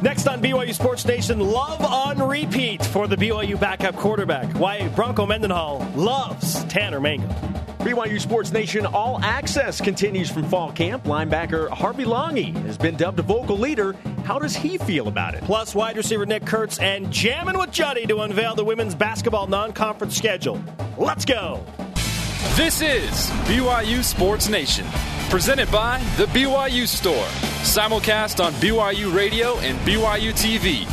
Next on BYU Sports Nation, love on repeat for the BYU backup quarterback. Why Bronco Mendenhall loves Tanner Mangum. BYU Sports Nation All Access continues from fall camp. Linebacker Harvey Langi has been dubbed a vocal leader. How does he feel about it? Plus, wide receiver Nick Kurtz and jamming with Juddy to unveil the women's basketball non-conference schedule. Let's go. This is BYU Sports Nation, presented by The BYU Store. Simulcast on BYU Radio and BYU TV.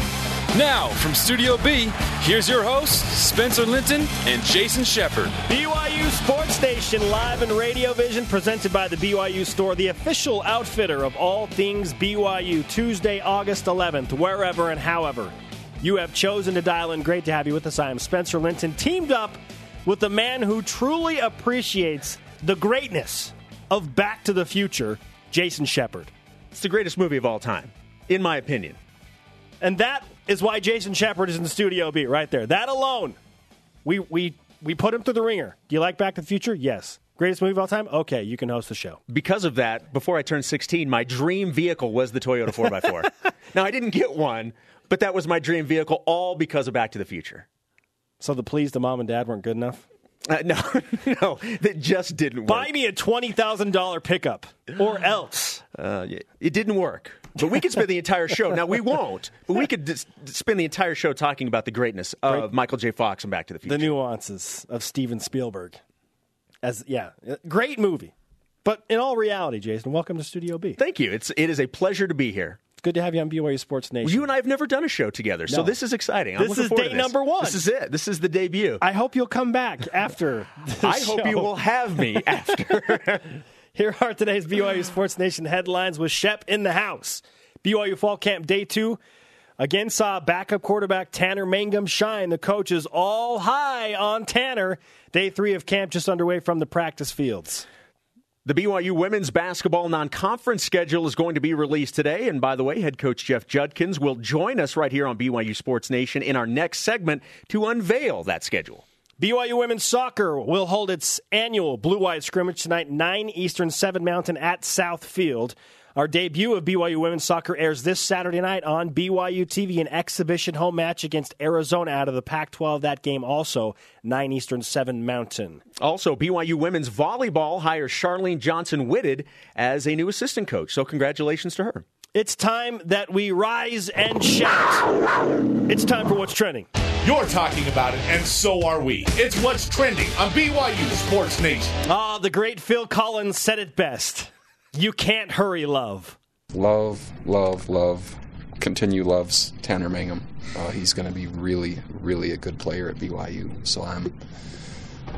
Now, from Studio B, here's your hosts, Spencer Linton and Jason Shepard. BYU Sports Nation, live and Radio Vision, presented by the BYU Store, the official outfitter of all things BYU, Tuesday, August 11th, wherever and however you have chosen to dial in. Great to have you with us. I am Spencer Linton, teamed up with the man who truly appreciates the greatness of Back to the Future, Jason Shepard. It's the greatest movie of all time, in my opinion. And that is why Jason Shepard is in the studio B right there. That alone, we we we put him through the ringer. Do you like Back to the Future? Yes. Greatest movie of all time? Okay, you can host the show. Because of that, before I turned 16, my dream vehicle was the Toyota 4x4. now, I didn't get one, but that was my dream vehicle, all because of Back to the Future. So the pleas to mom and dad weren't good enough? Uh, no, no, that just didn't work. Buy me a $20,000 pickup or else. Uh, it didn't work. But we could spend the entire show. Now, we won't, but we could dis- spend the entire show talking about the greatness of Great. Michael J. Fox and Back to the Future. The nuances of Steven Spielberg. As yeah, great movie. But in all reality, Jason, welcome to Studio B. Thank you. It's, it is a pleasure to be here. Good to have you on BYU Sports Nation. You and I have never done a show together, so No. this is exciting. I'm This looking is forward day to this. number one. This is it. This is the debut. I hope you'll come back after. I hope you will have me after. Here are today's BYU Sports Nation headlines with Shep in the house. BYU Fall Camp Day 2 again saw backup quarterback Tanner Mangum shine. The coaches all high on Tanner. Day 3 of camp just underway from the practice fields. The BYU women's basketball non conference schedule is going to be released today. And by the way, head coach Jeff Judkins will join us right here on BYU Sports Nation in our next segment to unveil that schedule. BYU women's soccer will hold its annual blue white scrimmage tonight, 9 Eastern, 7 Mountain at South Field. Our debut of BYU women's soccer airs this Saturday night on BYU TV, an exhibition home match against Arizona out of the Pac 12. That game also, 9 Eastern, 7 Mountain. Also, BYU women's volleyball hires Charlene Johnson Whitted as a new assistant coach. So, congratulations to her. It's time that we rise and shout. It's time for What's Trending. You're talking about it, and so are we. It's what's trending on BYU Sports Nation. Ah, the great Phil Collins said it best. You can't hurry love. love, love, love, continue loves Tanner Mangum. Uh, he's going to be really, really a good player at BYU. So I'm,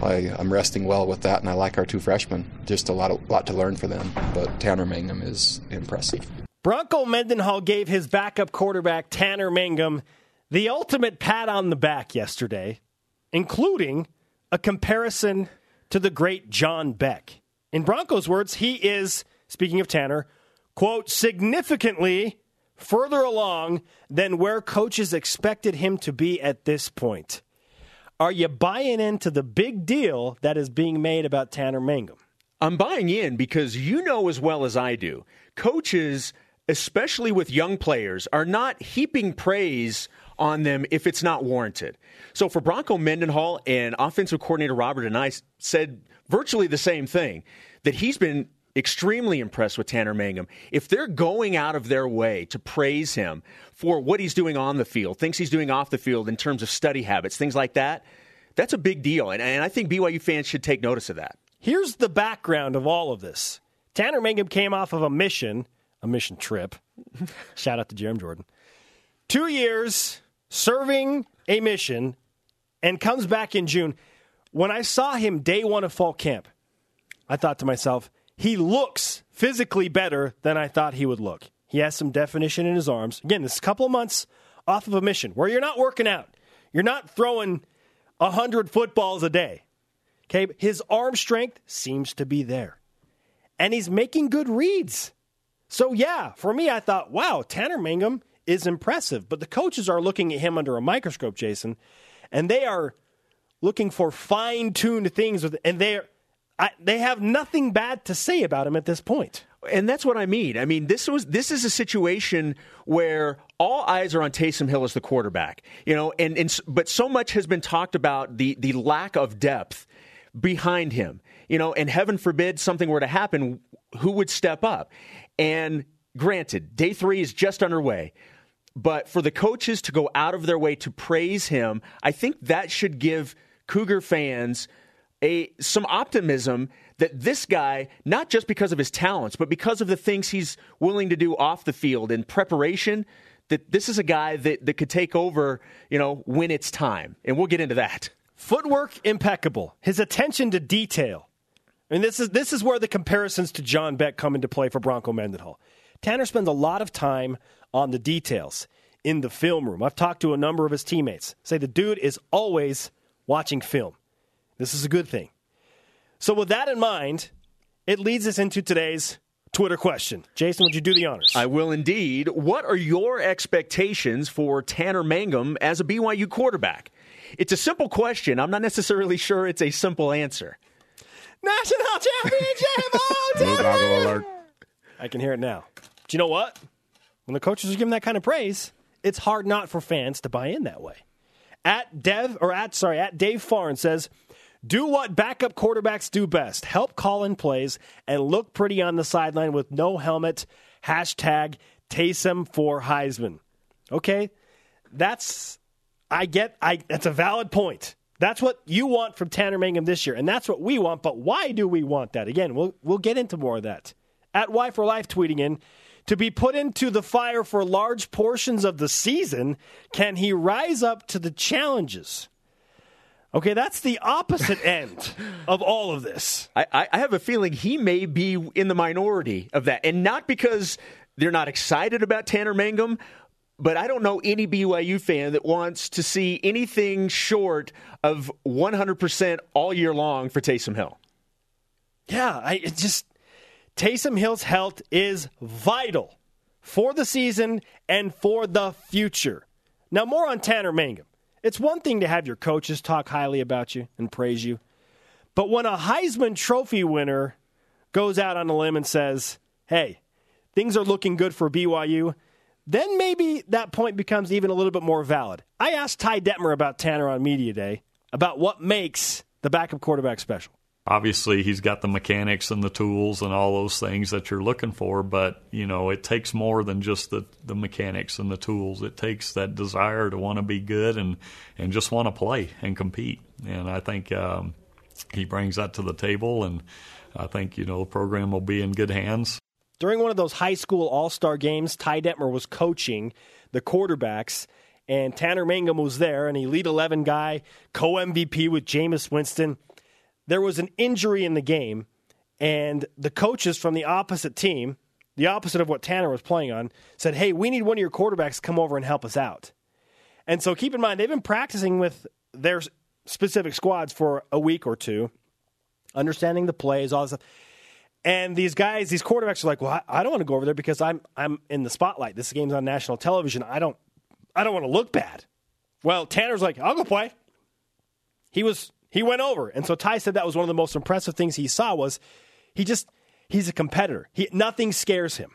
I, I'm resting well with that, and I like our two freshmen. Just a lot, of, lot to learn for them, but Tanner Mangum is impressive. Bronco Mendenhall gave his backup quarterback, Tanner Mangum, the ultimate pat on the back yesterday, including a comparison to the great John Beck. In Bronco's words, he is, speaking of Tanner, quote, significantly further along than where coaches expected him to be at this point. Are you buying into the big deal that is being made about Tanner Mangum? I'm buying in because you know as well as I do, coaches, especially with young players, are not heaping praise on them if it's not warranted. So for Bronco Mendenhall and offensive coordinator Robert Anae said virtually the same thing that he's been extremely impressed with Tanner Mangum. If they're going out of their way to praise him for what he's doing on the field, things he's doing off the field in terms of study habits, things like that, that's a big deal. And, and I think BYU fans should take notice of that. Here's the background of all of this. Tanner Mangum came off of a mission, a mission trip. Shout out to Jerem Jordan. Two years serving a mission and comes back in June. When I saw him day one of fall camp, I thought to myself, he looks physically better than I thought he would look. He has some definition in his arms. Again, this is a couple of months off of a mission where you're not working out. You're not throwing 100 footballs a day. Okay, his arm strength seems to be there. And he's making good reads. So, yeah, for me, I thought, wow, Tanner Mangum is impressive. But the coaches are looking at him under a microscope, Jason, and they are looking for fine tuned things, with, and they're, I, they have nothing bad to say about him at this point. And that's what I mean. I mean, this was this is a situation where all eyes are on Taysom Hill as the quarterback. You know, and, and but so much has been talked about the the lack of depth behind him. You know, and heaven forbid something were to happen, who would step up? And granted, day three is just underway. But for the coaches to go out of their way to praise him, I think that should give Cougar fans a some optimism that this guy, not just because of his talents, but because of the things he's willing to do off the field in preparation, that this is a guy that, that could take over, you know, when it's time. And we'll get into that. Footwork impeccable. His attention to detail. And this is this is where the comparisons to John Beck come into play for Bronco Mendenhall. Tanner spends a lot of time on the details in the film room. I've talked to a number of his teammates. Say the dude is always watching film. This is a good thing. So, with that in mind, it leads us into today's Twitter question. Jason, would you do the honors? I will indeed. What are your expectations for Tanner Mangum as a BYU quarterback? It's a simple question. I'm not necessarily sure it's a simple answer. National championship! Oh, alert. I can hear it now. Do you know what? When the coaches are giving that kind of praise, it's hard not for fans to buy in that way. At Dev or at sorry at Dave Farn says do what backup quarterbacks do best help call in plays and look pretty on the sideline with no helmet. Hashtag Taysom for Heisman. Okay, that's I get. I that's a valid point. That's what you want from Tanner Mangum this year, and that's what we want. But why do we want that? Again, we'll we'll get into more of that. At Y for Life tweeting in to be put into the fire for large portions of the season. Can he rise up to the challenges? Okay, that's the opposite end of all of this. I, I have a feeling he may be in the minority of that, and not because they're not excited about Tanner Mangum, but I don't know any BYU fan that wants to see anything short of 100% all year long for Taysom Hill. Yeah, I it just Taysom Hill's health is vital for the season and for the future. Now, more on Tanner Mangum. It's one thing to have your coaches talk highly about you and praise you, but when a Heisman Trophy winner goes out on a limb and says, hey, things are looking good for BYU, then maybe that point becomes even a little bit more valid. I asked Ty Detmer about Tanner on Media Day about what makes the backup quarterback special obviously he's got the mechanics and the tools and all those things that you're looking for but you know it takes more than just the the mechanics and the tools. It takes that desire to want to be good and and just want to play and compete. And i think um, he brings that to the table and i think you know the program will be in good hands. During one of those high school all-star games ty detmer was coaching the quarterbacks and Tanner Mangum was there, an Elite 11 guy, co MVP with Jameis Winston there was an injury in the game, and the coaches from the opposite team, the opposite of what Tanner was playing on, said, Hey, we need one of your quarterbacks to come over and help us out. And so keep in mind, they've been practicing with their specific squads for a week or two, understanding the plays, all this stuff. And these guys, these quarterbacks are like, "Well, I, don't want to go over there because I'm I'm in the spotlight. This game's on national television. I don't I don't want to look bad." Well, Tanner's like, "I'll go play." He was he went over. And so Ty said that was one of the most impressive things he saw was he just he's a competitor. He nothing scares him.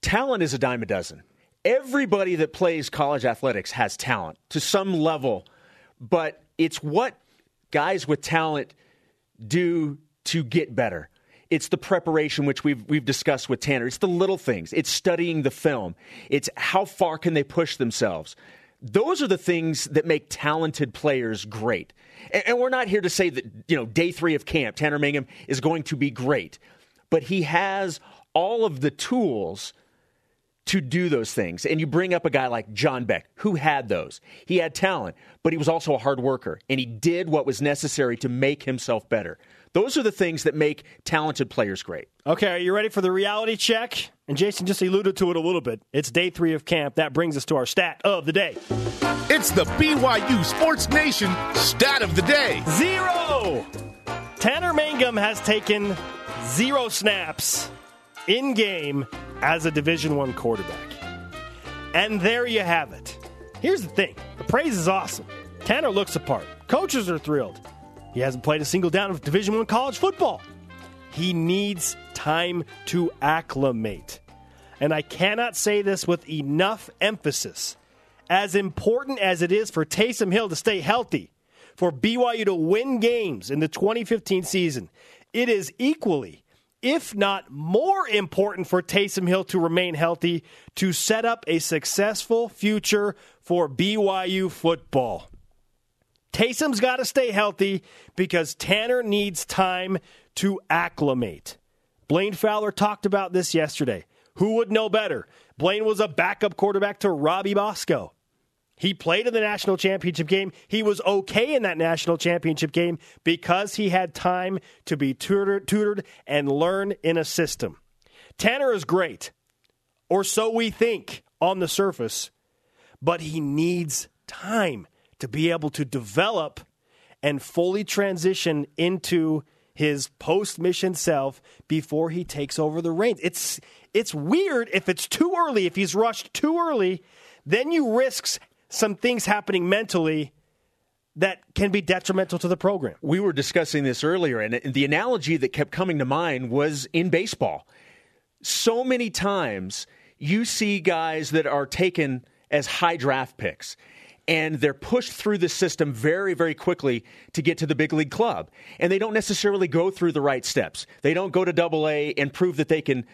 Talent is a dime a dozen. Everybody that plays college athletics has talent to some level, but it's what guys with talent do to get better. It's the preparation, which we've we've discussed with Tanner. It's the little things. It's studying the film. It's how far can they push themselves. Those are the things that make talented players great. And, we're not here to say that, you know, day three of camp, Tanner Mangum is going to be great. But he has all of the tools to do those things. And you bring up a guy like John Beck, who had those. He had talent, but he was also a hard worker, and he did what was necessary to make himself better. Those are the things that make talented players great. Okay, are you ready for the reality check? And Jason just alluded to it a little bit. It's day three of camp. That brings us to our stat of the day. It's the BYU Sports Nation stat of the day. Zero. Tanner Mangum has taken zero snaps in game as a Division One quarterback. And there you have it. Here's the thing the praise is awesome. Tanner looks apart. Coaches are thrilled. He hasn't played a single down of Division One college football. He needs time to acclimate. And I cannot say this with enough emphasis. As important as it is for Taysom Hill to stay healthy, for BYU to win games in the 2015 season, it is equally, if not more important for Taysom Hill to remain healthy to set up a successful future for BYU football. Taysom's got to stay healthy because Tanner needs time to acclimate. Blaine Fowler talked about this yesterday. Who would know better? Blaine was a backup quarterback to Robbie Bosco. He played in the national championship game. He was okay in that national championship game because he had time to be tutored, tutored and learn in a system. Tanner is great, or so we think on the surface, but he needs time to be able to develop and fully transition into his post mission self before he takes over the reins. It's it's weird if it's too early, if he's rushed too early, then you risk some things happening mentally that can be detrimental to the program. We were discussing this earlier, and the analogy that kept coming to mind was in baseball. So many times you see guys that are taken as high draft picks and they're pushed through the system very, very quickly to get to the big league club. And they don't necessarily go through the right steps. They don't go to double A and prove that they can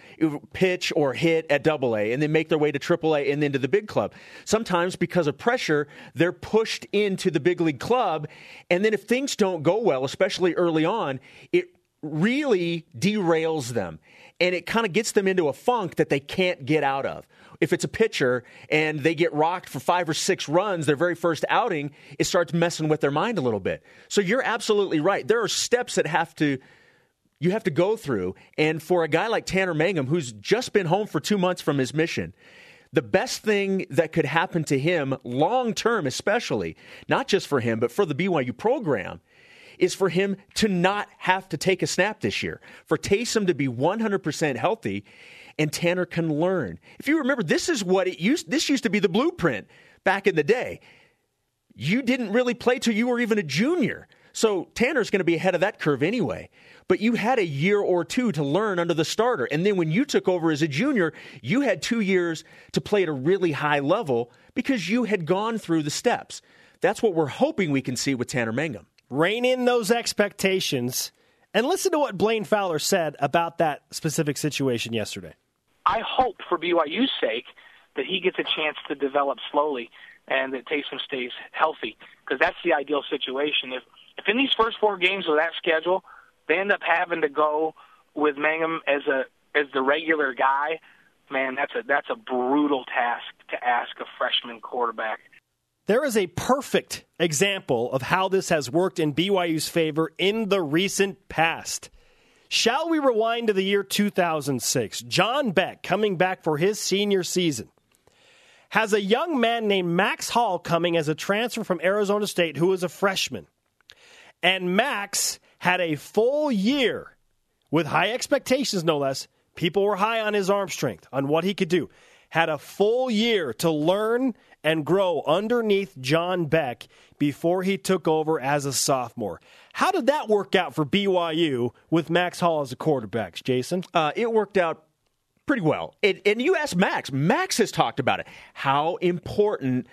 pitch or hit at double A and then make their way to triple A and then to the big club. Sometimes because of pressure, they're pushed into the big league club. And then if things don't go well, especially early on, it really derails them and it kind of gets them into a funk that they can't get out of if it's a pitcher and they get rocked for five or six runs their very first outing, it starts messing with their mind a little bit. So you're absolutely right. There are steps that have to you have to go through. And for a guy like Tanner Mangum, who's just been home for two months from his mission, the best thing that could happen to him long term, especially, not just for him, but for the BYU program, is for him to not have to take a snap this year, for Taysom to be 100% healthy and Tanner can learn. If you remember, this is what it used this used to be the blueprint back in the day. You didn't really play till you were even a junior. So Tanner's going to be ahead of that curve anyway. But you had a year or two to learn under the starter. And then when you took over as a junior, you had two years to play at a really high level because you had gone through the steps. That's what we're hoping we can see with Tanner Mangum. Rein in those expectations and listen to what Blaine Fowler said about that specific situation yesterday. I hope for BYU's sake that he gets a chance to develop slowly and that Taysom stays healthy because that's the ideal situation. If if in these first four games of that schedule they end up having to go with Mangum as a as the regular guy, man, that's a that's a brutal task to ask a freshman quarterback. There is a perfect example of how this has worked in BYU's favor in the recent past. Shall we rewind to the year 2006? John Beck, coming back for his senior season, has a young man named Max Hall coming as a transfer from Arizona State who is a freshman. And Max had a full year with high expectations, no less. People were high on his arm strength, on what he could do. Had a full year to learn and grow underneath John Beck before he took over as a sophomore. How did that work out for BYU with Max Hall as a quarterback, Jason? Uh, it worked out pretty well. It, and you asked Max. Max has talked about it. How important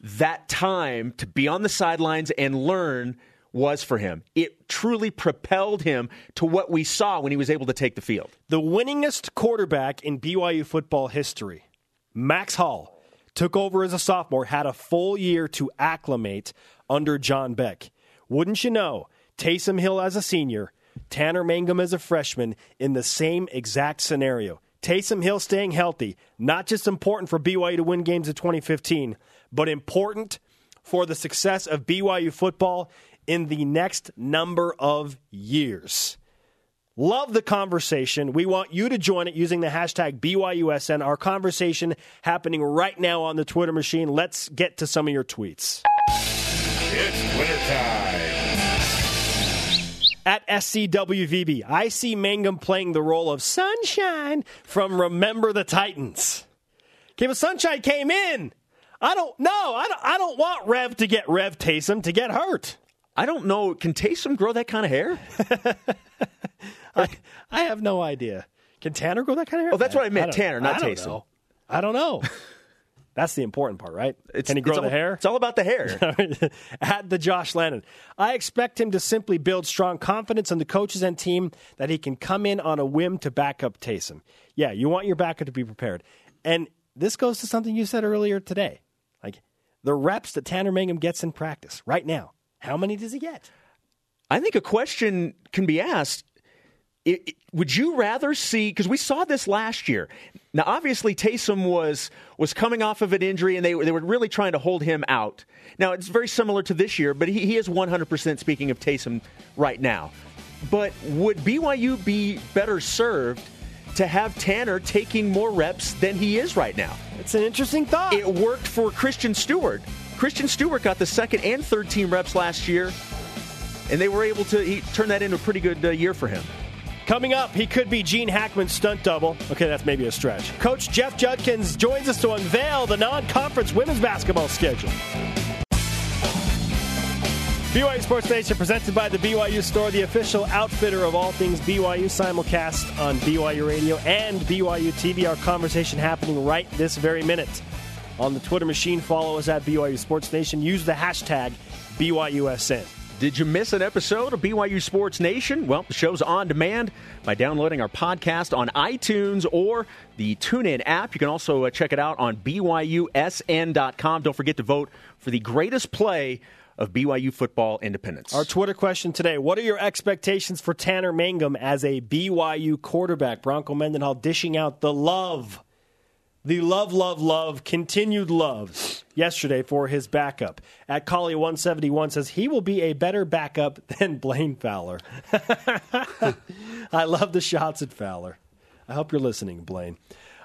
that time to be on the sidelines and learn was for him. It truly propelled him to what we saw when he was able to take the field. The winningest quarterback in BYU football history, Max Hall, took over as a sophomore, had a full year to acclimate under John Beck. Wouldn't you know, Taysom Hill as a senior, Tanner Mangum as a freshman in the same exact scenario. Taysom Hill staying healthy, not just important for BYU to win games in 2015, but important for the success of BYU football in the next number of years. Love the conversation. We want you to join it using the hashtag BYUSN. Our conversation happening right now on the Twitter machine. Let's get to some of your tweets. It's Twitter time. At SCWVB, I see Mangum playing the role of Sunshine from Remember the Titans. Okay, but Sunshine came in. I don't know. I don't, I don't want Rev to get Rev Taysom to get hurt. I don't know. Can Taysom grow that kind of hair? I, I have no idea. Can Tanner grow that kind of hair? Oh, that's what I meant, don't- Tanner, not I don't Taysom. know. I don't know. That's the important part, right? It's, Can he grow the all, hair? It's all about the hair. At the Josh Lennon. I expect him to simply build strong confidence in the coaches and team that he can come in on a whim to back up Taysom. Yeah, you want your backup to be prepared. And this goes to something you said earlier today. Like the reps that Tanner Mangum gets in practice right now. How many does he get? I think a question can be asked. I i- would you rather see? Because we saw this last year. Now, obviously, Taysom was was coming off of an injury, and they were- they were really trying to hold him out. Now, it's very similar to this year, but he, he is 100 percent speaking of Taysom right now. But would BYU be better served to have Tanner taking more reps than he is right now? It's an interesting thought. It worked for Christian Stewart. Christian Stewart got the second and third team reps last year, and they were able to he, turn that into a pretty good uh, year for him. Coming up, he could be Gene Hackman's stunt double. Okay, that's maybe a stretch. Coach Jeff Judkins joins us to unveil the non conference women's basketball schedule. BYU Sports Nation presented by the BYU Store, the official outfitter of all things BYU, simulcast on BYU Radio and BYU TV. Our conversation happening right this very minute. On the Twitter machine, follow us at BYU Sports Nation. Use the hashtag BYUSN. Did you miss an episode of BYU Sports Nation? Well, the show's on demand by downloading our podcast on iTunes or the TuneIn app. You can also uh, check it out on BYUSN.com. Don't forget to vote for the greatest play of BYU football independence. Our Twitter question today What are your expectations for Tanner Mangum as a BYU quarterback? Bronco Mendenhall dishing out the love, the love, love, love, continued love yesterday for his backup. At Collie 171 says he will be a better backup than Blaine Fowler. I love the shots at Fowler. I hope you're listening, Blaine.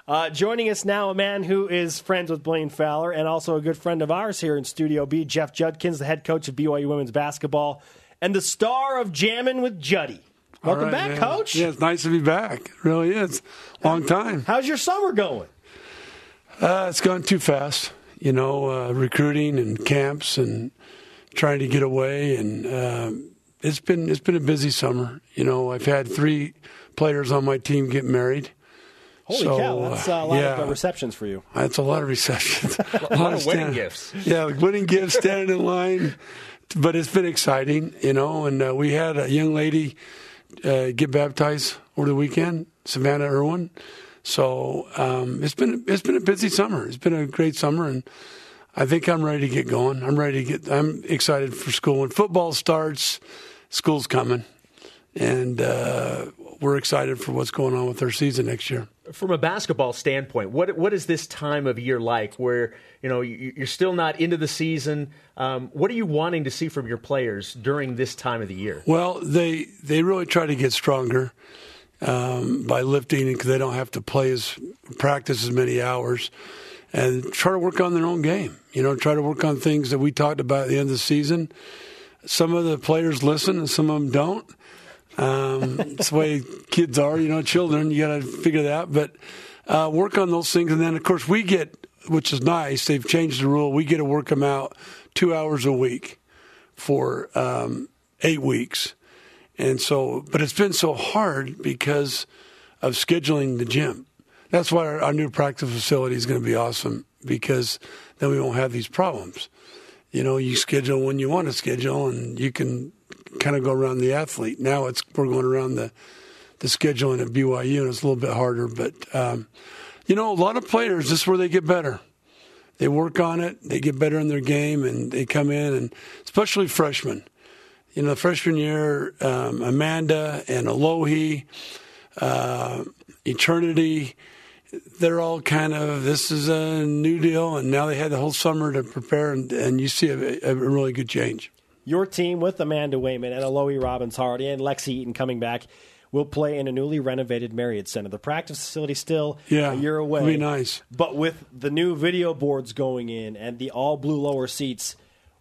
Uh, joining us now, a man who is friends with Blaine Fowler and also a good friend of ours here in Studio B, Jeff Judkins, the head coach of BYU women's basketball and the star of Jammin' with Juddy. Welcome right, back, man. Coach. Yeah, it's nice to be back. It really is. Long time. How's your summer going? Uh, it's gone too fast. You know, uh, recruiting and camps and trying to get away, and uh, it's been it's been a busy summer. You know, I've had three players on my team get married. Holy So, cow, that's uh, a lot yeah. of uh, receptions for you. That's a lot of receptions. a lot of wedding stand- gifts. Yeah, wedding gifts, standing in line. But it's been exciting, you know. And uh, we had a young lady uh, get baptized over the weekend, Savannah Irwin. So um, it's been it's been a busy summer. It's been a great summer, and I think I'm ready to get going. I'm ready to get. I'm excited for school. When football starts, school's coming, and uh, we're excited for what's going on with our season next year. from a basketball standpoint, what what is this time of year like? Where you know you- you're still not into the season. Um, what are you wanting to see from your players during this time of the year? Well, they they really try to get stronger um, by lifting because they don't have to play as practice as many hours, and try to work on their own game. You know, try to work on things that we talked about at the end of the season. Some of the players listen, and some of them don't. Um, it's the way kids are, you know, children. You got to figure that out. But uh, work on those things, and then of course we get, which is nice. They've changed the rule. We get to work them out two hours a week for um, eight weeks, and so. But it's been so hard because of scheduling the gym. That's why our, our new practice facility is going to be awesome because then we won't have these problems. You know, you schedule when you want to schedule, and you can kind of go around the athlete. Now it's we're going around the the scheduling at BYU, and it's a little bit harder. But um, you know, a lot of players, this is where they get better. They work on it, they get better in their game, and they come in, and especially freshmen. You know, freshman year, um, Amanda and Alohi, uh, Eternity, they're all kind of this is a new deal, and now they had the whole summer to prepare, and, and you see a, a really good change. Your team with Amanda Wayment and Alohi Robins Hardy and Lexi Eaton coming back will play in a newly renovated Marriott Center. The practice facility still Yeah, a year away. be nice. But with the new video boards going in and the all blue lower seats,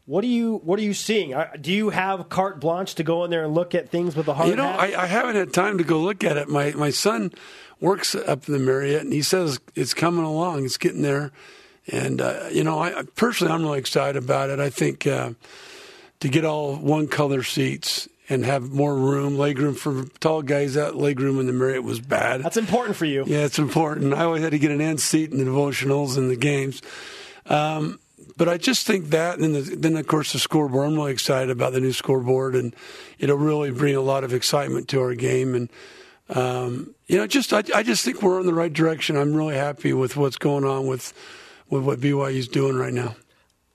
what are you what are you seeing? Do you have carte blanche to go in there and look at things with a hard You know? I, I haven't had time to go look at it. My my son works up in the Marriott, and he says it's coming along. It's getting there, and uh, you know, I personally I'm really excited about it. I think uh, to get all one color seats and have more room, leg room for tall guys. That leg room in the Marriott was bad. That's important for you. Yeah, it's important. I always had to get an end seat in the devotionals and the games. Um, but I just think that, and then, the, then of course the scoreboard. I'm really excited about the new scoreboard, and it'll really bring a lot of excitement to our game. And um, you know, just I, I just think we're in the right direction. I'm really happy with what's going on with with what BYU's doing right now.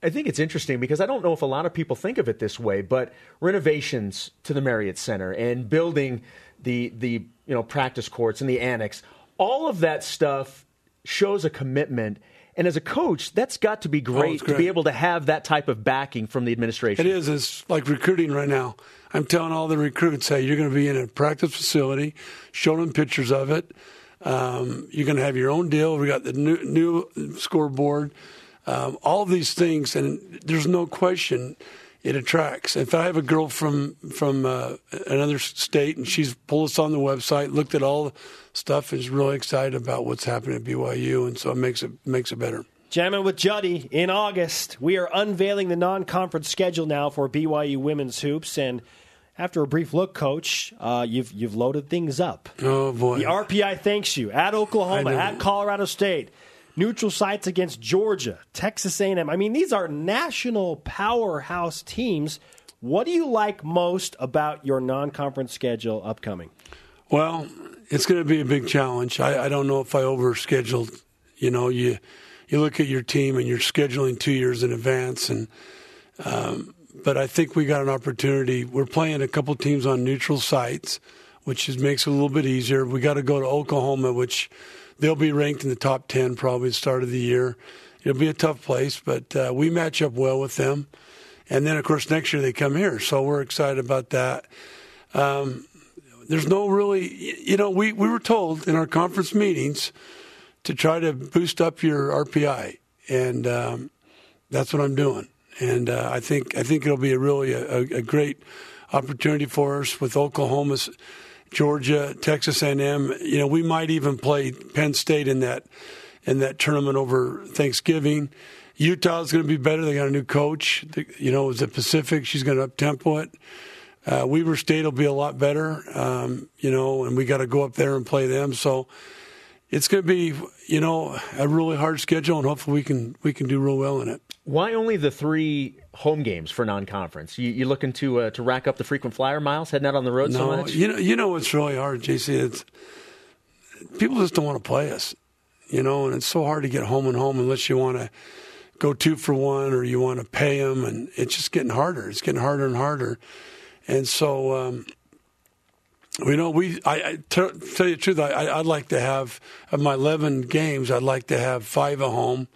I think it's interesting because I don't know if a lot of people think of it this way, but renovations to the Marriott Center and building the the you know practice courts and the annex, all of that stuff shows a commitment. And as a coach, that's got to be great, Oh, great. to be able to have that type of backing from the administration. It is. It's like recruiting right now. I'm telling all the recruits, hey, you're going to be in a practice facility, show them pictures of it. Um, you're going to have your own deal. We got the new, new scoreboard, um, all these things, and there's no question it attracts. If I have a girl from from uh, another state and she's pulled us on the website, looked at all the stuff, and is really excited about what's happening at BYU, and so it makes it makes it better. Jamming with Juddy in August. We are unveiling the non conference schedule now for BYU women's hoops. And after a brief look, Coach, uh, you've, you've loaded things up. Oh boy! The RPI thanks you at Oklahoma, at Colorado State, neutral sites against Georgia, Texas A&M. I mean, these are national powerhouse teams. What do you like most about your non-conference schedule upcoming? Well, it's going to be a big challenge. I, I don't know if I overscheduled. You know, you you look at your team and you're scheduling two years in advance, and um, but I think we got an opportunity. We're playing a couple teams on neutral sites, which is, makes it a little bit easier. We got to go to Oklahoma, which they'll be ranked in the top ten probably at the start of the year. It'll be a tough place, but uh, we match up well with them. And then, of course, next year they come here, so we're excited about that there's no really, you know, we, we were told in our conference meetings to try to boost up your RPI, and um, that's what I'm doing. And uh, I think I think it'll be a really a, a great opportunity for us with Oklahoma, Georgia, Texas A&M. You know, we might even play Penn State in that in that tournament over Thanksgiving. Utah's going to be better. They got a new coach. You know, it was the Pacific. She's going to up tempo it. Uh, Weber State will be a lot better, um, you know, and we got to go up there and play them. So it's going to be, you know, a really hard schedule, and hopefully we can we can do real well in it. Why only the three home games for non-conference? You, you looking to uh, to rack up the frequent flyer miles, heading out on the road so No, much? you know, you know what's really hard, JC. It's people just don't want to play us, you know, and it's so hard to get home and home unless you want to go two for one or you want to pay them, and it's just getting harder. It's getting harder and harder, and so. Um, you know, we. I, I tell, tell you the truth. I, I, I'd like to have of my eleven games. I'd like to have five at home,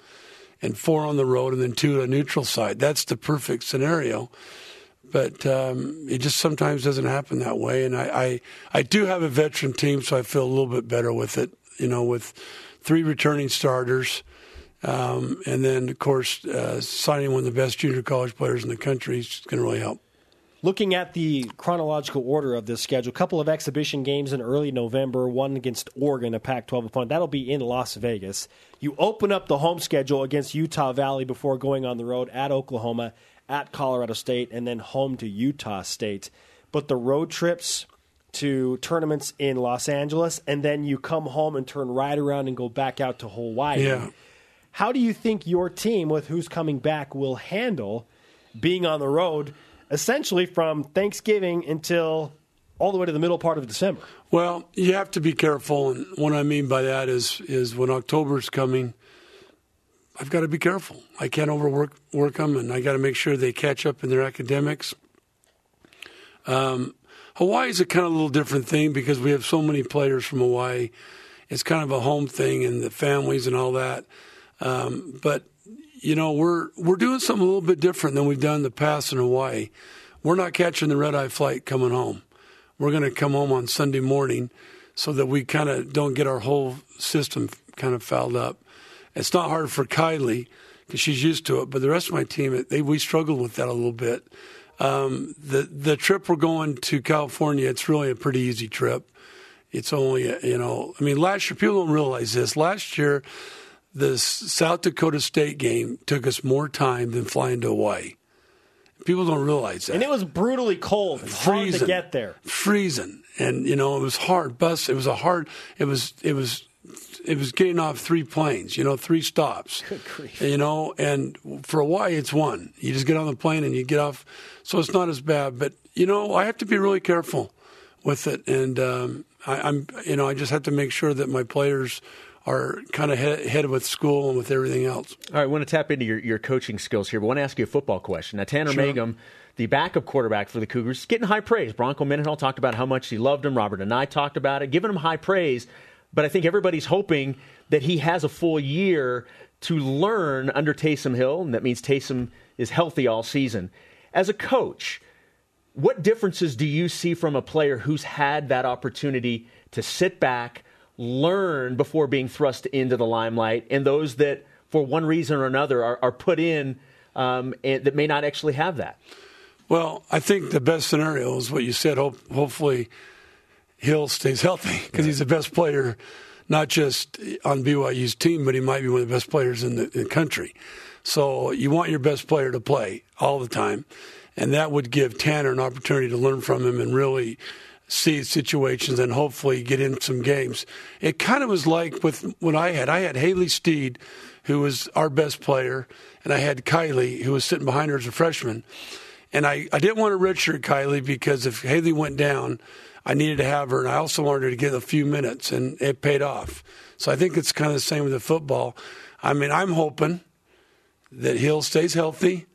and four on the road, and then two a neutral side. That's the perfect scenario but um, it just sometimes doesn't happen that way. And I, I, I do have a veteran team, so I feel a little bit better with it. You know, with three returning starters, um, and then of course uh, signing one of the best junior college players in the country is going to really help. Looking at the chronological order of this schedule, a couple of exhibition games in early November, one against Oregon, a Pac 12 opponent. That'll be in Las Vegas. You open up the home schedule against Utah Valley before going on the road at Oklahoma, at Colorado State, and then home to Utah State. But the road trips to tournaments in Los Angeles, and then you come home and turn right around and go back out to Hawaii. Yeah. How do you think your team, with who's coming back, will handle being on the road essentially from Thanksgiving until all the way to the middle part of December? Well, you have to be careful, and what I mean by that is is when October's coming, I've got to be careful. I can't overwork work them, and I got to make sure they catch up in their academics. Um, Hawaii's a kind of a little different thing because we have so many players from Hawaii. It's kind of a home thing, and the families and all that. Um, but you know, we're we're doing something a little bit different than we've done in the past in Hawaii. We're not catching the red eye flight coming home. We're going to come home on Sunday morning so that we kind of don't get our whole system kind of fouled up. It's not hard for Kylie because she's used to it, but the rest of my team, they, we struggled with that a little bit. Um, the the trip we're going to California, it's really a pretty easy trip. It's only you know, I mean, last year people don't realize this. Last year, the South Dakota State game took us more time than flying to Hawaii. People don't realize that. And it was brutally cold. Freezing. hard to get there. freezing, and you know it was hard. Bus. It was a hard. It was. It was. It was getting off three planes. You know, three stops. Good grief. You know, and for Hawaii, it's one. You just get on the plane and you get off, so it's not as bad. But you know, I have to be really careful with it, and um, I, I'm. You know, I just have to make sure that my players are kind of head, head with school and with everything else. All right, I want to tap into your, your coaching skills here, but I want to ask you a football question. Now, Tanner Sure. Mangum, the backup quarterback for the Cougars, getting high praise. Bronco Mendenhall talked about how much he loved him. Robert Anae talked about it, giving him high praise. But I think everybody's hoping that he has a full year to learn under Taysom Hill, and that means Taysom is healthy all season. As a coach, what differences do you see from a player who's had that opportunity to sit back, learn before being thrust into the limelight, and those that, for one reason or another, are, are put in um, and that may not actually have that? Well, I think the best scenario is what you said. Hope, hopefully, Hill stays healthy because he's the best player, not just on BYU's team, but he might be one of the best players in the, in the country. So you want your best player to play all the time, and that would give Tanner an opportunity to learn from him and really see situations and hopefully get in some games. It kind of was like with what I had. I had Haley Steed, who was our best player, and I had Kylie, who was sitting behind her as a freshman. And I, I didn't want to redshirt Kylie because if Haley went down, I needed to have her, and I also wanted her to get a few minutes, and it paid off. So I think it's kind of the same with the football. I mean, I'm hoping that Hill stays healthy,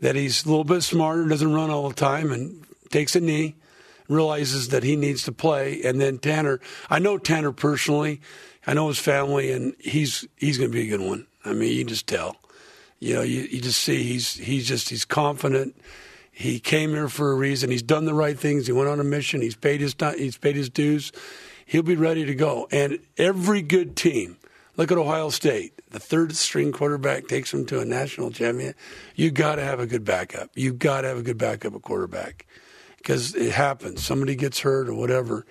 that he's a little bit smarter, doesn't run all the time, and takes a knee, realizes that he needs to play, and then Tanner. I know Tanner personally, I know his family, and he's he's going to be a good one. I mean, you just tell. You know, you, you just see he's he's just he's confident. He came here for a reason. He's done the right things. He went on a mission. He's paid his he's paid his dues. He'll be ready to go. And every good team, look at Ohio State. The third string quarterback takes them to a national champion. You got to have a good backup. You got to have a good backup at quarterback because it happens. Somebody gets hurt or whatever.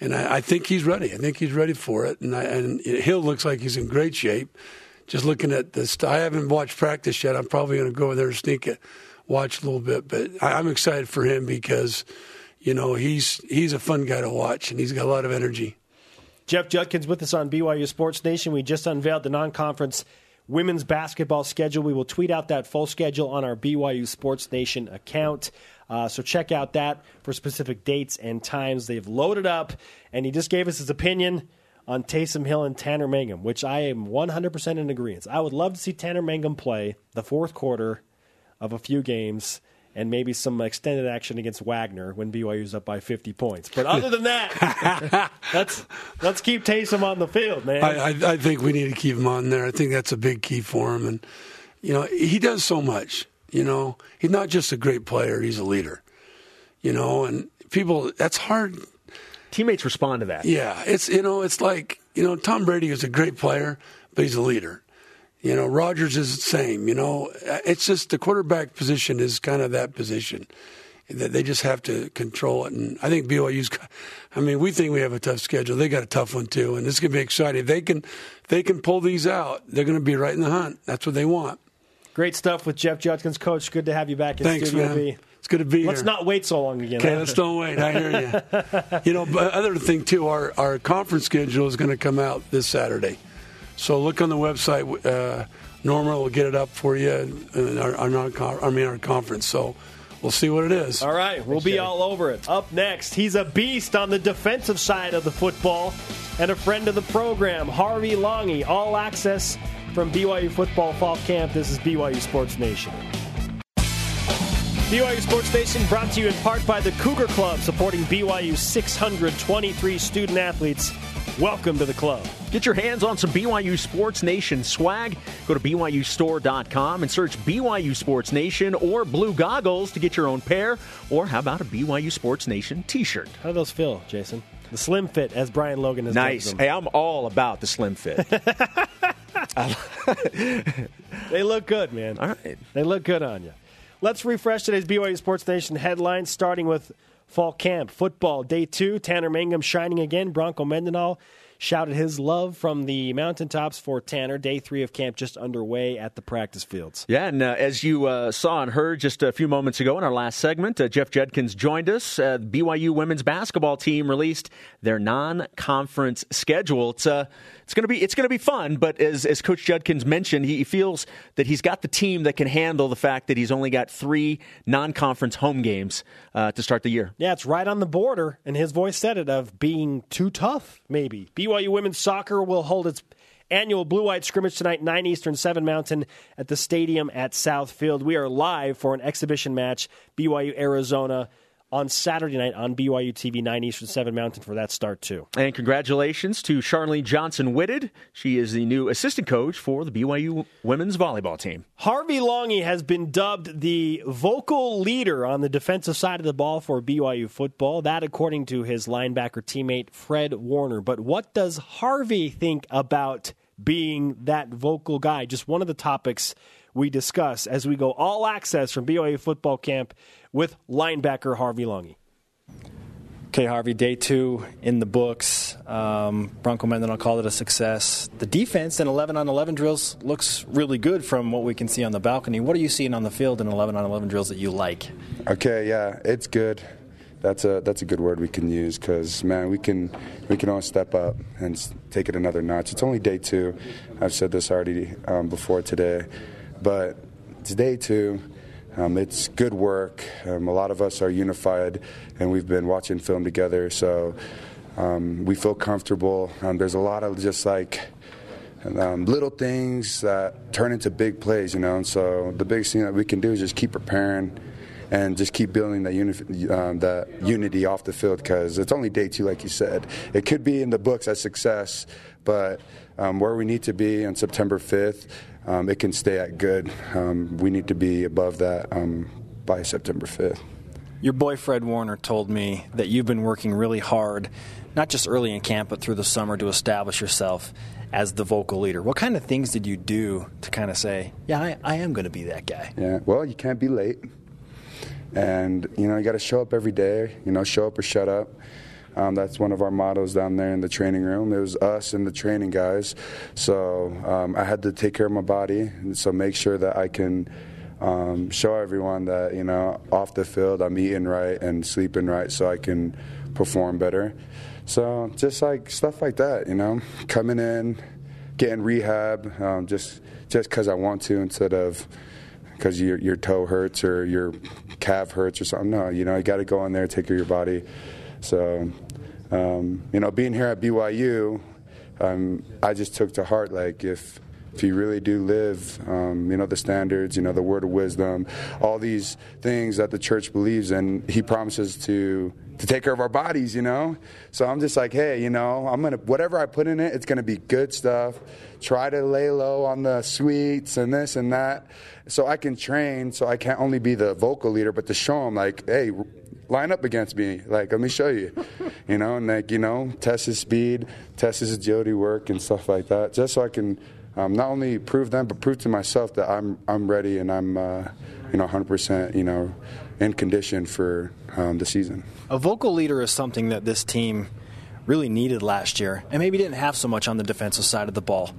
And I, I think he's ready. I think he's ready for it. And, I, and Hill looks like he's in great shape. Just looking at this, I haven't watched practice yet. I'm probably going to go over there and sneak it, watch a little bit. But I, I'm excited for him because, you know, he's he's a fun guy to watch and he's got a lot of energy. Jeff Judkins with us on BYU Sports Nation. We just unveiled the non conference women's basketball schedule. We will tweet out that full schedule on our BYU Sports Nation account. Uh, so check out that for specific dates and times. They've loaded up, and he just gave us his opinion on Taysom Hill and Tanner Mangum, which I am 100% in agreement. I would love to see Tanner Mangum play the fourth quarter of a few games and maybe some extended action against Wagner when BYU's up by 50 points. But other than that, let's let's keep Taysom on the field, man. I, I, I think we need to keep him on there. I think that's a big key for him. And, you know, he does so much. You know, he's not just a great player, he's a leader. You know, and people, that's hard. Teammates respond to that. Yeah, it's, you know, it's like, you know, Tom Brady is a great player, but he's a leader. You know, Rodgers is the same. You know, uh, it's just the quarterback position is kind of that position that they just have to control it. And I think BYU's. I mean, we think we have a tough schedule. They got a tough one too, and going to be exciting. If they can, they can pull these out. They're going to be right in the hunt. That's what they want. Great stuff with Jeff Judkins, Coach. Good to have you back in Thanks, Studio man. B. It's good to be Let's here. not wait so long again. Okay, let's don't wait. I hear you. you know, but other thing too, our our conference schedule is going to come out this Saturday. So look on the website. Uh, Norma will get it up for you. In our, our non I mean our conference. So we'll see what it is. All right, we'll be all over it. Up next, he's a beast on the defensive side of the football and a friend of the program, Harvey Langi. All access from BYU Football Fall Camp. This is BYU Sports Nation. BYU Sports Nation brought to you in part by the Cougar Club, supporting BYU's 623 student athletes. Welcome to the club. Get your hands on some BYU Sports Nation swag. Go to BYUStore.com and search BYU Sports Nation or Blue Goggles to get your own pair. Or how about a BYU Sports Nation t shirt? How do those feel, Jason? The slim fit, as Brian Logan has Nice. them. Hey, I'm all about the slim fit. They look good, man. all right. They look good on you. Let's refresh today's BYU Sports Nation headlines, starting with fall camp football day two. Tanner Mangum shining again. Bronco Mendenhall shouted his love from the mountaintops for Tanner. Day three of camp just underway at the practice fields. Yeah, and uh, as you uh, saw and heard just a few moments ago in our last segment, uh, Jeff Judkins joined us. Uh, BYU women's basketball team released their non-conference schedule. It's uh, it's going to be it's going to be fun, but as as Coach Judkins mentioned, he feels that he's got the team that can handle the fact that he's only got three non-conference home games uh, to start the year. Yeah, it's right on the border, and his voice said it of being too tough. Maybe BYU women's soccer will hold its annual blue white scrimmage tonight, 9 Eastern, 7 Mountain at the stadium at Southfield. We are live for an exhibition match, BYU Arizona on Saturday night on BYU TV, 9 Eastern, 7 Mountain for that start, too. And congratulations to Charlene Johnson Whitted. She is the new assistant coach for the BYU women's volleyball team. Harvey Langi has been dubbed the vocal leader on the defensive side of the ball for BYU football. That, according to his linebacker teammate, Fred Warner. But what does Harvey think about being that vocal guy? Just one of the topics we discuss as we go all access from BYU football camp with linebacker Harvey Langi. Okay, Harvey, day two in the books. Um, Bronco Mendenhall called it a success. The defense in 11 on 11 drills looks really good from what we can see on the balcony. What are you seeing on the field in 11 on 11 drills that you like? Okay, yeah, it's good. That's a that's a good word we can use because man, we can we can all step up and take it another notch. It's only day two. I've said this already um, before today, but it's day two. Um, it's good work. Um, a lot of us are unified, and we've been watching film together, so um, we feel comfortable. Um, there's a lot of just like um, little things that turn into big plays, you know. And so the biggest thing that we can do is just keep preparing and just keep building that, uni- um, that unity off the field because it's only day two, like you said. It could be in the books as success, but um, where we need to be on September 5th, um, it can stay at good. Um, we need to be above that um, by September 5th. Your boy Fred Warner told me that you've been working really hard, not just early in camp, but through the summer to establish yourself as the vocal leader. What kind of things did you do to kind of say, yeah, I, I am going to be that guy? Yeah, well, you can't be late. And, you know, you got to show up every day, you know, show up or shut up. Um, that's one of our mottos down there in the training room. It was us and the training guys. So um, I had to take care of my body, so make sure that I can um, show everyone that you know off the field I'm eating right and sleeping right, so I can perform better. So just like stuff like that, you know, coming in, getting rehab, um, just just because I want to instead of because your your toe hurts or your calf hurts or something. No, you know, you got to go in there, take care of your body. So, um, you know, being here at BYU, um, I just took to heart like if if you really do live, um, you know, the standards, you know, the word of wisdom, all these things that the church believes in, he promises to to take care of our bodies, you know. So I'm just like, hey, you know, I'm gonna whatever I put in it, it's gonna be good stuff. Try to lay low on the sweets and this and that, so I can train. So I can't only be the vocal leader, but to show them like, hey, line up against me. Like, let me show you, you know, and like, you know, test his speed, test his agility work and stuff like that, just so I can um, not only prove them, but prove to myself that I'm I'm ready and I'm, uh, you know, 100%, you know, in condition for um, the season. A vocal leader is something that this team really needed last year, and maybe didn't have so much on the defensive side of the ball.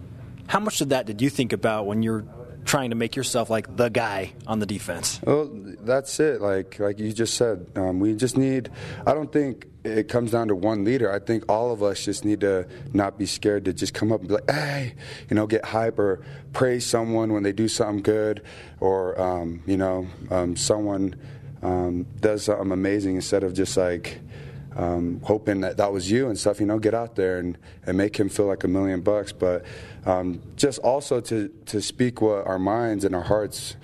How much of that did you think about when you're trying to make yourself like the guy on the defense? Well, that's it. Like like you just said, um, we just need. I don't think it comes down to one leader. I think all of us just need to not be scared to just come up and be like, hey, you know, get hype or praise someone when they do something good, or um, you know, um, someone um, does something amazing instead of just like. Um, hoping that that was you and stuff, you know, get out there and, and make him feel like a million bucks. But um, just also to, to speak what our minds and our hearts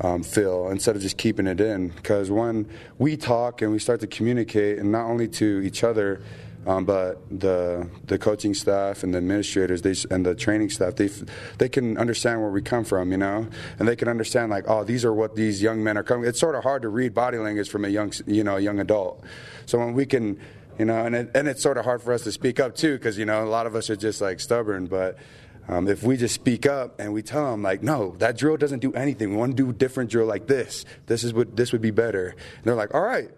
um, feel instead of just keeping it in. Because when we talk and we start to communicate, and not only to each other, um, but the the coaching staff and the administrators they, and the training staff they they can understand where we come from, you know, and they can understand like, oh, these are what these young men are coming. It's sort of hard to read body language from a young you know a young adult. So when we can you know, and it, and it's sort of hard for us to speak up too, because you know a lot of us are just like stubborn. But um, if we just speak up and we tell them like, no, that drill doesn't do anything. We want to do a different drill like this. This is what this would be better. And they're like, all right,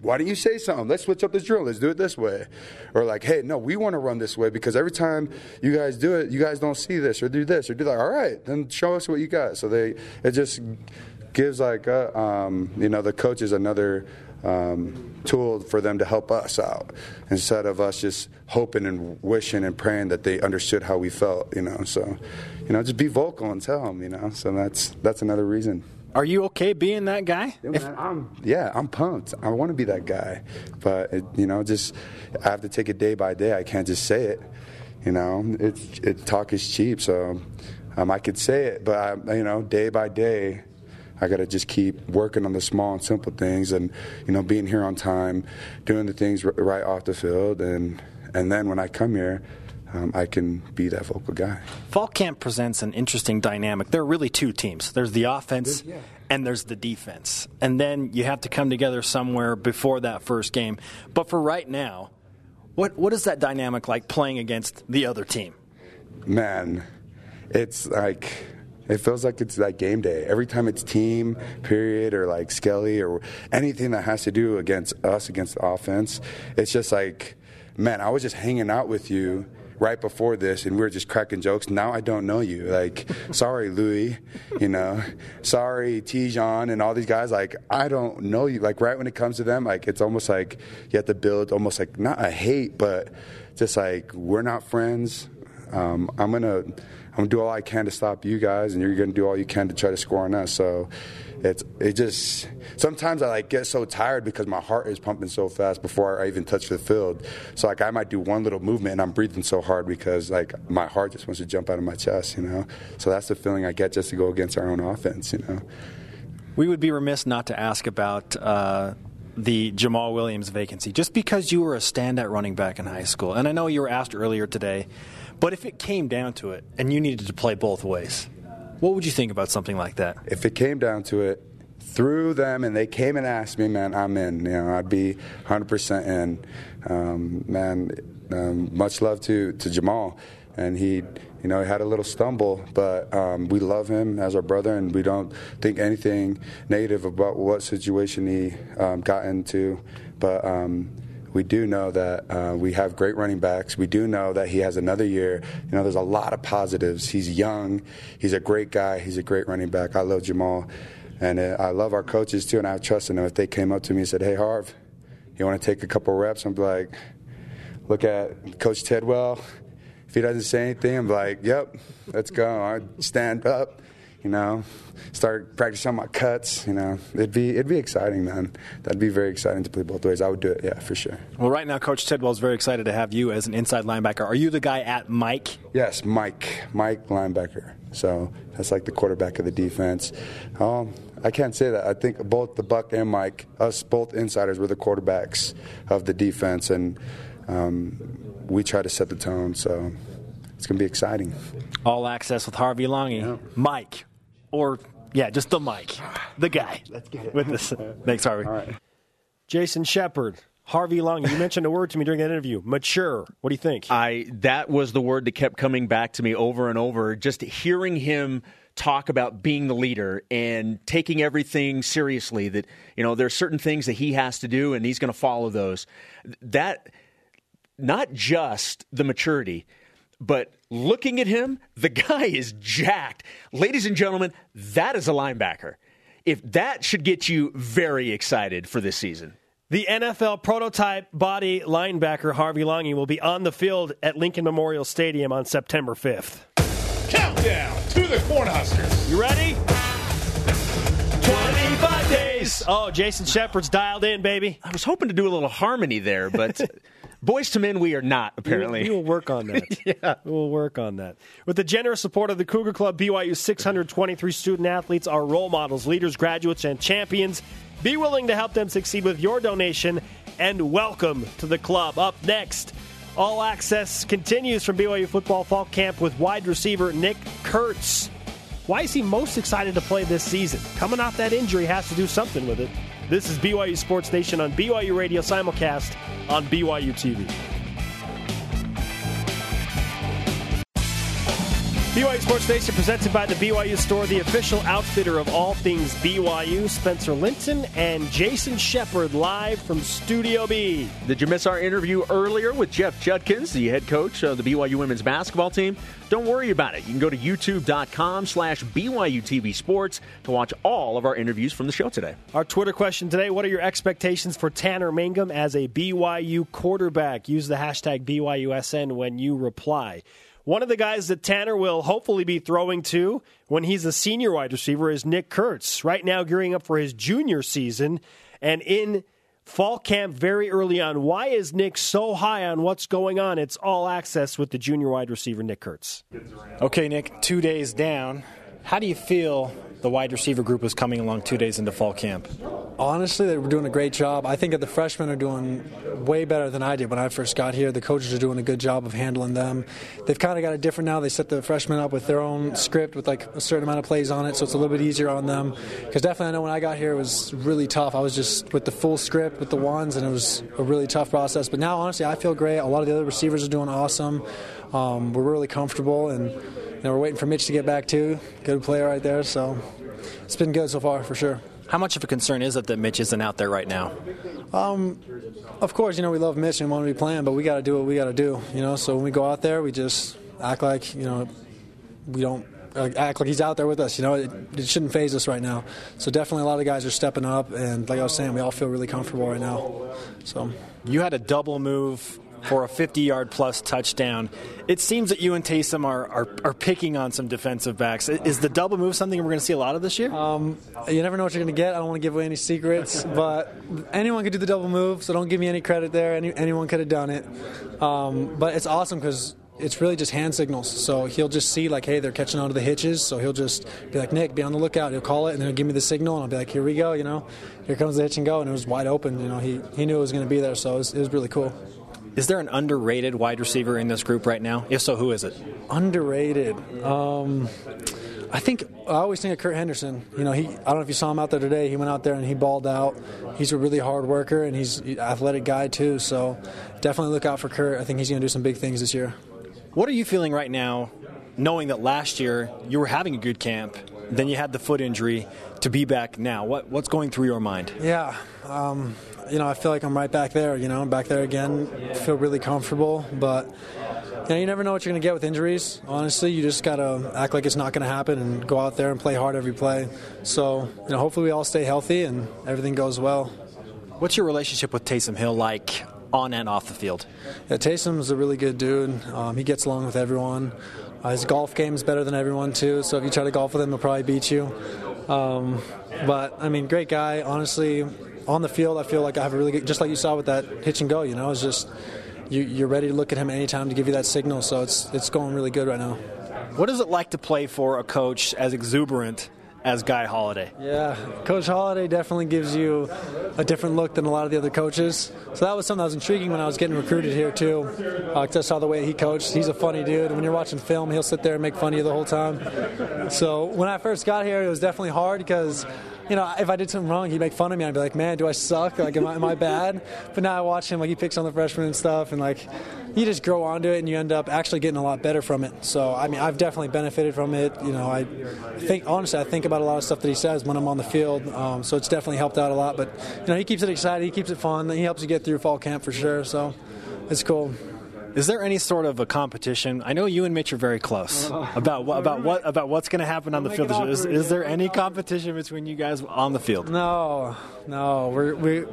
why don't you say something? Let's switch up this drill. Let's do it this way. Or like, hey, no, we want to run this way because every time you guys do it, you guys don't see this or do this or do that. All right, then show us what you got. So they, it just gives like, uh, um, you know, the coaches another um, tool for them to help us out instead of us just hoping and wishing and praying that they understood how we felt, you know. So, you know, just be vocal and tell them, you know. So that's that's another reason. Are you okay being that guy? Yeah, man, I'm, yeah, I'm pumped. I want to be that guy, but it, you know, just I have to take it day by day. I can't just say it. You know, it, it talk is cheap, so um, I could say it, but I, you know, day by day, I got to just keep working on the small and simple things, and you know, being here on time, doing the things r- right off the field, and and then when I come here. Um, I can be that vocal guy. Fall camp presents an interesting dynamic. There are really two teams. There's the offense Yeah. and there's the defense. And then you have to come together somewhere before that first game. But for right now, what what is that dynamic like playing against the other team? man, it's like it feels like it's like game day. Every time it's team, period, or like Skelly or anything that has to do against us, against the offense, it's just like, man, I was just hanging out with you right before this and we were just cracking jokes. Now I don't know you. Like, sorry, Louis, you know, sorry, Tejan and all these guys. Like, I don't know you. Like, right when it comes to them, like, it's almost like you have to build almost like not a hate, but just like we're not friends. Um, I'm gonna I'm gonna do all I can to stop you guys, and you're gonna do all you can to try to score on us. So it's it just sometimes I like get so tired because my heart is pumping so fast before I even touch the field. So like I might do one little movement and I'm breathing so hard because like my heart just wants to jump out of my chest, you know. So that's the feeling I get just to go against our own offense, you know. We would be remiss not to ask about uh, the Jamaal Williams vacancy, just because you were a standout running back in high school. And I know you were asked earlier today, but if it came down to it and you needed to play both ways, what would you think about something like that? if it came down to it, through them and they came and asked me, man, I'm in. You know, I'd be 100% in. Um, man, um, much love to, to Jamaal. And he, you know, he had a little stumble, but um, we love him as our brother, and we don't think anything negative about what situation he um, got into. But um, we do know that uh, we have great running backs. We do know that he has another year. You know, there's a lot of positives. He's young. He's a great guy. He's a great running back. I love Jamaal. And uh, I love our coaches too, and I trust in them. If they came up to me and said, "Hey, Harv, you want to take a couple reps?" I'm like, look at Coach Tidwell. If he doesn't say anything, I'm like, "Yep, let's go." I stand up, you know, start practicing on my cuts. You know, it'd be it'd be exciting, man. That'd be very exciting to play both ways. I would do it, yeah, for sure. Well, right now, Coach Tidwell is very excited to have you as an inside linebacker. Are you the guy at Mike? Yes, Mike, Mike linebacker. So that's like the quarterback of the defense. Um, I can't say that. I think both the Buck and Mike, us both insiders, were the quarterbacks of the defense, and um, we try to set the tone. So it's going to be exciting. All access with Harvey Langi. Mike. Or, yeah, just the Mike. The guy. Let's get it. With this. Thanks, Harvey. All right. Jason Shepard, Harvey Langi. You mentioned a word to me during that interview. Mature. What do you think? I that was the word that kept coming back to me over and over. Just hearing him talk about being the leader and taking everything seriously. That you know, there's certain things that he has to do, and he's going to follow those. That not just the maturity, but looking at him, the guy is jacked. Ladies and gentlemen, that is a linebacker. If that should get you very excited for this season. The NFL prototype body linebacker Harvey Langi will be on the field at Lincoln Memorial Stadium on September 5th. Countdown to the Cornhuskers. You ready? 25 days. Oh, Jason Shepard's dialed in, baby. I was hoping to do a little harmony there, but boys to men, we are not apparently. We will work on that. yeah. We'll work on that. With the generous support of the Cougar Club, BYU's 623 student athletes are role models, leaders, graduates, and champions. Be willing to help them succeed with your donation, and welcome to the club. Up next, all access continues from BYU Football Fall Camp with wide receiver Nick Kurtz. Why is he most excited to play this season? Coming off that injury has to do something with it. This is BYU Sports Nation on BYU Radio simulcast on BYU TV. BYU Sports Nation presented by the BYU Store, the official outfitter of all things BYU. Spencer Linton and Jason Shepard live from Studio B. Did you miss our interview earlier with Jeff Judkins, the head coach of the BYU women's basketball team? Don't worry about it. You can go to youtube.com slash BYU TV Sports to watch all of our interviews from the show today. Our Twitter question today What are your expectations for Tanner Mangum as a BYU quarterback? Use the hashtag BYUSN when you reply. One of the guys that Tanner will hopefully be throwing to when he's a senior wide receiver is Nick Kurtz, right now gearing up for his junior season and in fall camp very early on. Why is Nick so high on what's going on? It's all access with the junior wide receiver, Nick Kurtz. Okay, Nick, two days down. How do you feel the wide receiver group was coming along two days into fall camp? Honestly, they were doing a great job. I think that the freshmen are doing way better than I did when I first got here. The coaches are doing a good job of handling them. They've kind of got it different now. They set the freshmen up with their own script with like a certain amount of plays on it, so it's a little bit easier on them. Because definitely, I know when I got here, it was really tough. I was just with the full script with the ones, and it was a really tough process. But now, honestly, I feel great. A lot of the other receivers are doing awesome. Um, we're really comfortable, and you know, we're waiting for Mitch to get back too. Good player right there. So it's been good so far for sure. How much of a concern is it that Mitch isn't out there right now? Um, of course, you know we love Mitch and want to be playing, but we got to do what we got to do. You know, so when we go out there, we just act like you know we don't uh, act like he's out there with us. You know, it, it shouldn't phase us right now. So definitely, a lot of guys are stepping up, and like I was saying, we all feel really comfortable right now. So you had a double move for a 50 yard plus touchdown. It seems that you and Taysom are, are, are, picking on some defensive backs. Is the double move something we're going to see a lot of this year? Um, you never know what you're going to get. I don't want to give away any secrets, but anyone could do the double move, so don't give me any credit there. Any, anyone could have done it. Um, but it's awesome because it's really just hand signals. So he'll just see like, hey, they're catching onto the hitches. So he'll just be like, Nick, be on the lookout. He'll call it, and then he'll give me the signal, and I'll be like, here we go. You know, here comes the hitch and go, and it was wide open. You know, he he knew it was going to be there, so it was, it was really cool. Is there an underrated wide receiver in this group right now? If so, who is it? Underrated. Um, I think I always think of Kurt Henderson. You know, he I don't know if you saw him out there today. He went out there and he balled out. He's a really hard worker and he's an athletic guy too. So definitely look out for Kurt. I think he's going to do some big things this year. What are you feeling right now, knowing that last year you were having a good camp, then you had the foot injury to be back now? What what's going through your mind? Yeah. Um, you know, I feel like I'm right back there. You know, I'm back there again. feel really comfortable, but you know, you never know what you're going to get with injuries. Honestly, you just got to act like it's not going to happen and go out there and play hard every play. So, you know, hopefully we all stay healthy and everything goes well. What's your relationship with Taysom Hill like on and off the field? Yeah, Taysom's a really good dude. Um, he gets along with everyone. Uh, his golf game's better than everyone too. So if you try to golf with him, he'll probably beat you. Um, but I mean, great guy. Honestly, on the field, I feel like I have a really good, just like you saw with that hitch and go. You know, it's just you, are ready to look at him anytime to give you that signal. So it's it's going really good right now. What is it like to play for a coach as exuberant as Guy Holliday? Yeah, Coach Holliday definitely gives you a different look than a lot of the other coaches. So that was something that was intriguing when I was getting recruited here too. Uh, I saw the way he coached. He's a funny dude. When you're watching film, he'll sit there and make fun of you the whole time. So when I first got here, it was definitely hard because you know, if I did something wrong, he'd make fun of me. I'd be like, man, do I suck? Like, am I, am I bad? But now I watch him, like, he picks on the freshmen and stuff, and, like, you just grow onto it and you end up actually getting a lot better from it. So, I mean, I've definitely benefited from it. You know, I think, honestly, I think about a lot of stuff that he says when I'm on the field. Um, so it's definitely helped out a lot. But, you know, he keeps it excited, he keeps it fun, he helps you get through fall camp for sure. So it's cool. Is there any sort of a competition? I know you and Mitch are very close about what, about what about what's going to happen on the field. Is, is there any competition between you guys on the field? No, no. We're, we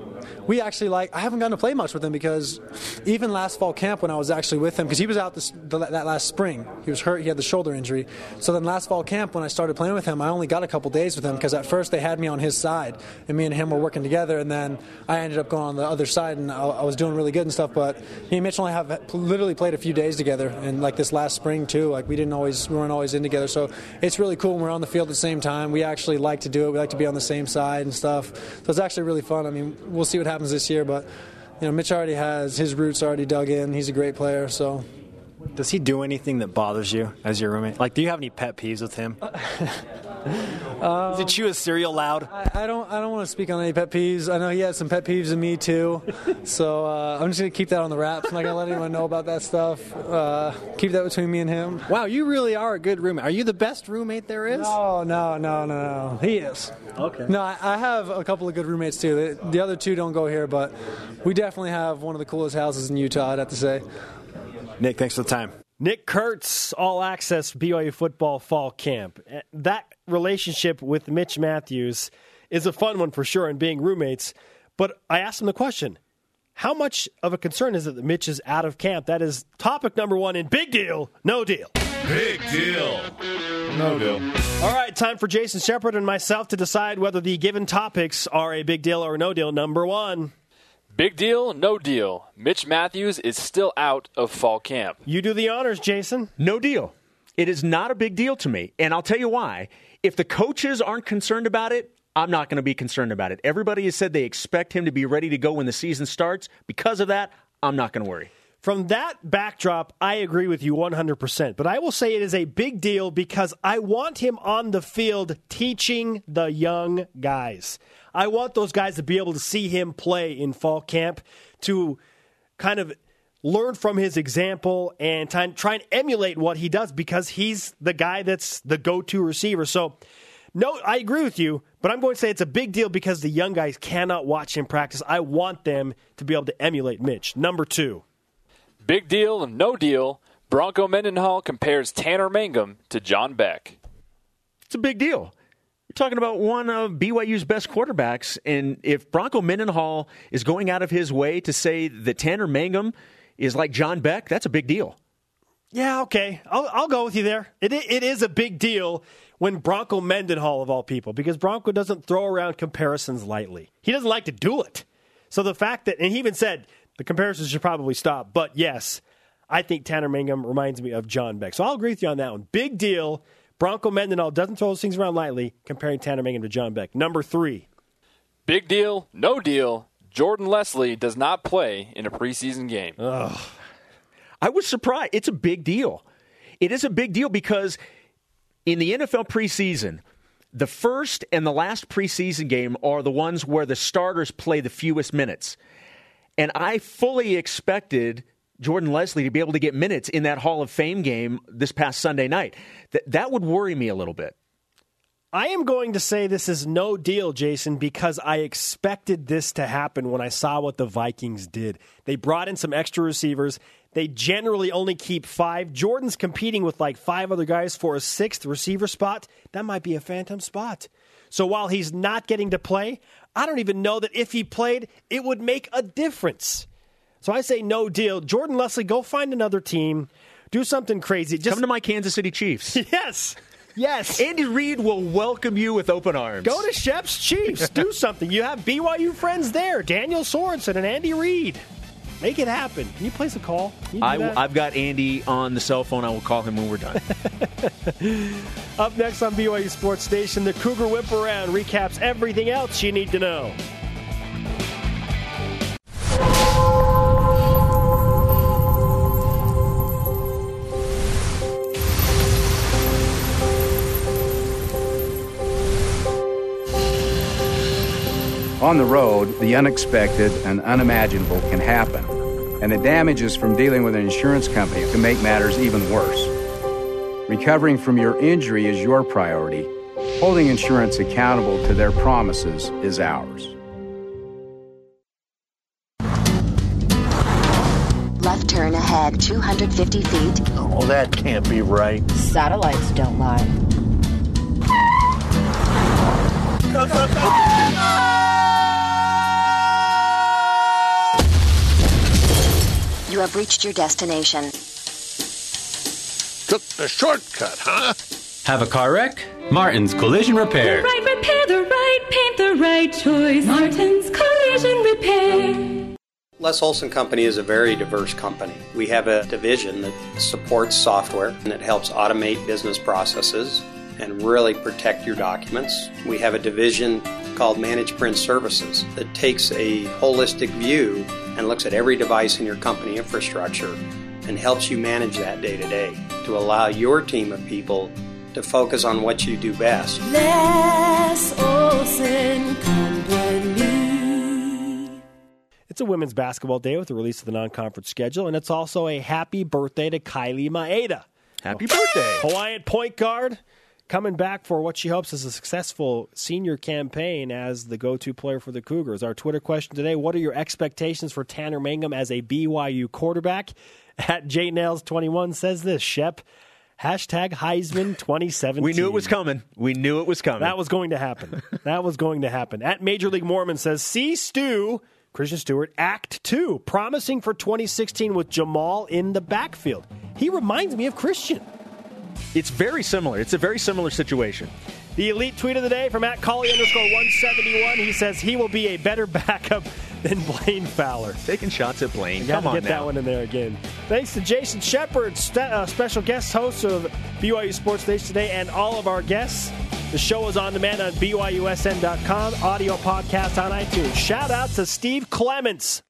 we actually like. I haven't gotten to play much with him because even last fall camp when I was actually with him because he was out this, the, that last spring. He was hurt. He had the shoulder injury. So then last fall camp when I started playing with him, I only got a couple days with him because at first they had me on his side and me and him were working together, and then I ended up going on the other side and I, I was doing really good and stuff. But me and Mitch only have literally played a few days together, and like this last spring too. Like we didn't always, we weren't always in together. So it's really cool when we're on the field at the same time. We actually like to do it. We like to be on the same side and stuff. So it's actually really fun. I mean, we'll see what happens this year, but you know, Mitch already has his roots already dug in. He's a great player, so. Does he do anything that bothers you as your roommate? Like, do you have any pet peeves with him? Does he chew his cereal loud? I, I don't. I don't want to speak on any pet peeves. I know he has some pet peeves in me too, so uh, I'm just gonna keep that on the wraps. I'm not gonna let anyone know about that stuff. Uh, keep that between me and him. Wow, you really are a good roommate. Are you the best roommate there is? No, no, no, no, no. He is. Okay. No, I, I have a couple of good roommates too. The, the other two don't go here, but we definitely have one of the coolest houses in Utah. I'd have to say. Nick, thanks for the time. Nick Kurtz, all access BYU football fall camp. Eh, That relationship with Mitch Matthews is a fun one for sure, and being roommates. But I asked him the question how much of a concern is it that Mitch is out of camp? That is topic number one in Big Deal, No Deal. Big deal. No deal. All right, time for Jason Shepard and myself to decide whether the given topics are a big deal or no deal. Number one, Big deal, no deal. Mitch Matthews is still out of fall camp. you do the honors, Jason. No deal. It is not a big deal to me. And I'll tell you why. If the coaches aren't concerned about it, I'm not going to be concerned about it. Everybody has said they expect him to be ready to go when the season starts. Because of that, I'm not going to worry. From that backdrop, I agree with you 100%. But I will say it is a big deal because I want him on the field teaching the young guys. I want those guys to be able to see him play in fall camp to kind of learn from his example and try, try and emulate what he does because he's the guy that's the go to receiver. So, no, I agree with you, but I'm going to say it's a big deal because the young guys cannot watch him practice. I want them to be able to emulate Mitch. Number two. Big deal, and no deal. Bronco Mendenhall compares Tanner Mangum to John Beck. It's a big deal. You're talking about one of BYU's best quarterbacks. And if Bronco Mendenhall is going out of his way to say that Tanner Mangum is like John Beck, that's a big deal. Yeah, okay. I'll, I'll go with you there. It, it is a big deal when Bronco Mendenhall, of all people, because Bronco doesn't throw around comparisons lightly. He doesn't like to do it. So the fact that, and he even said the comparisons should probably stop. But yes, I think Tanner Mangum reminds me of John Beck. So I'll agree with you on that one. Big deal. Bronco Mendenhall doesn't throw those things around lightly, comparing Tanner Mangum to John Beck. Number three. Big deal, no deal. Jordan Leslie does not play in a preseason game. I was surprised. It's a big deal. It is a big deal because in the NFL preseason, the first and the last preseason game are the ones where the starters play the fewest minutes. And I fully expected Jordan Leslie to be able to get minutes in that Hall of Fame game this past Sunday night. That that would worry me a little bit. I am going to say this is no deal, Jason, because I expected this to happen when I saw what the Vikings did. They brought in some extra receivers. They generally only keep five. Jordan's competing with like five other guys for a sixth receiver spot. That might be a phantom spot. So while he's not getting to play, I don't even know that if he played, it would make a difference. So I say no deal. Jordan Leslie, go find another team. Do something crazy. Just Come to my Kansas City Chiefs. yes. Yes. Andy Reid will welcome you with open arms. Go to Shep's Chiefs. Do something. You have BYU friends there. Daniel Sorensen and Andy Reid. Make it happen. Can you place a call? Can you do I, that? I've got Andy on the cell phone. I will call him when we're done. Up next on BYU Sports Nation, the Cougar Whip Around recaps everything else you need to know. On the road, the unexpected and unimaginable can happen, and the damages from dealing with an insurance company can make matters even worse. Recovering from your injury is your priority. Holding insurance accountable to their promises is ours. Left turn ahead 250 feet. Oh, that can't be right. Satellites don't lie. You have reached your destination. Took the shortcut, huh? Have a car wreck? Martin's Collision Repair. Right repair, the right paint, the right choice. Martin's Collision Repair. Les Olson Company is a very diverse company. We have a division that supports software and it helps automate business processes and really protect your documents. We have a division called Managed Print Services that takes a holistic view and looks at every device in your company infrastructure and helps you manage that day to day to allow your team of people to focus on what you do best. Les Olson Company. It's a women's basketball day with the release of the non-conference schedule, and it's also a happy birthday to Kylie Maeda. Happy birthday. Hawaiian point guard coming back for what she hopes is a successful senior campaign as the go-to player for the Cougars. Our Twitter question today, what are your expectations for Tanner Mangum as a BYU quarterback? At JNails21 says this, Shep, hashtag Heisman 2017. We knew it was coming. We knew it was coming. That was going to happen. that was going to happen. At Major League Mormon says, see Stu, Christian Stewart, Act 2, promising for 2016 with Jamaal in the backfield. He reminds me of Christian. It's very similar. It's a very similar situation. The elite tweet of the day from at Collie underscore 171. He says he will be a better backup than Blaine Fowler. Taking shots at Blaine. Come on get now. that one in there again. Thanks to Jason Shepard, st- uh, special guest host of BYU Sports Nation today, and all of our guests. The show is on demand on BYUSN.com, audio podcast on iTunes. Shout out to Steve Clements.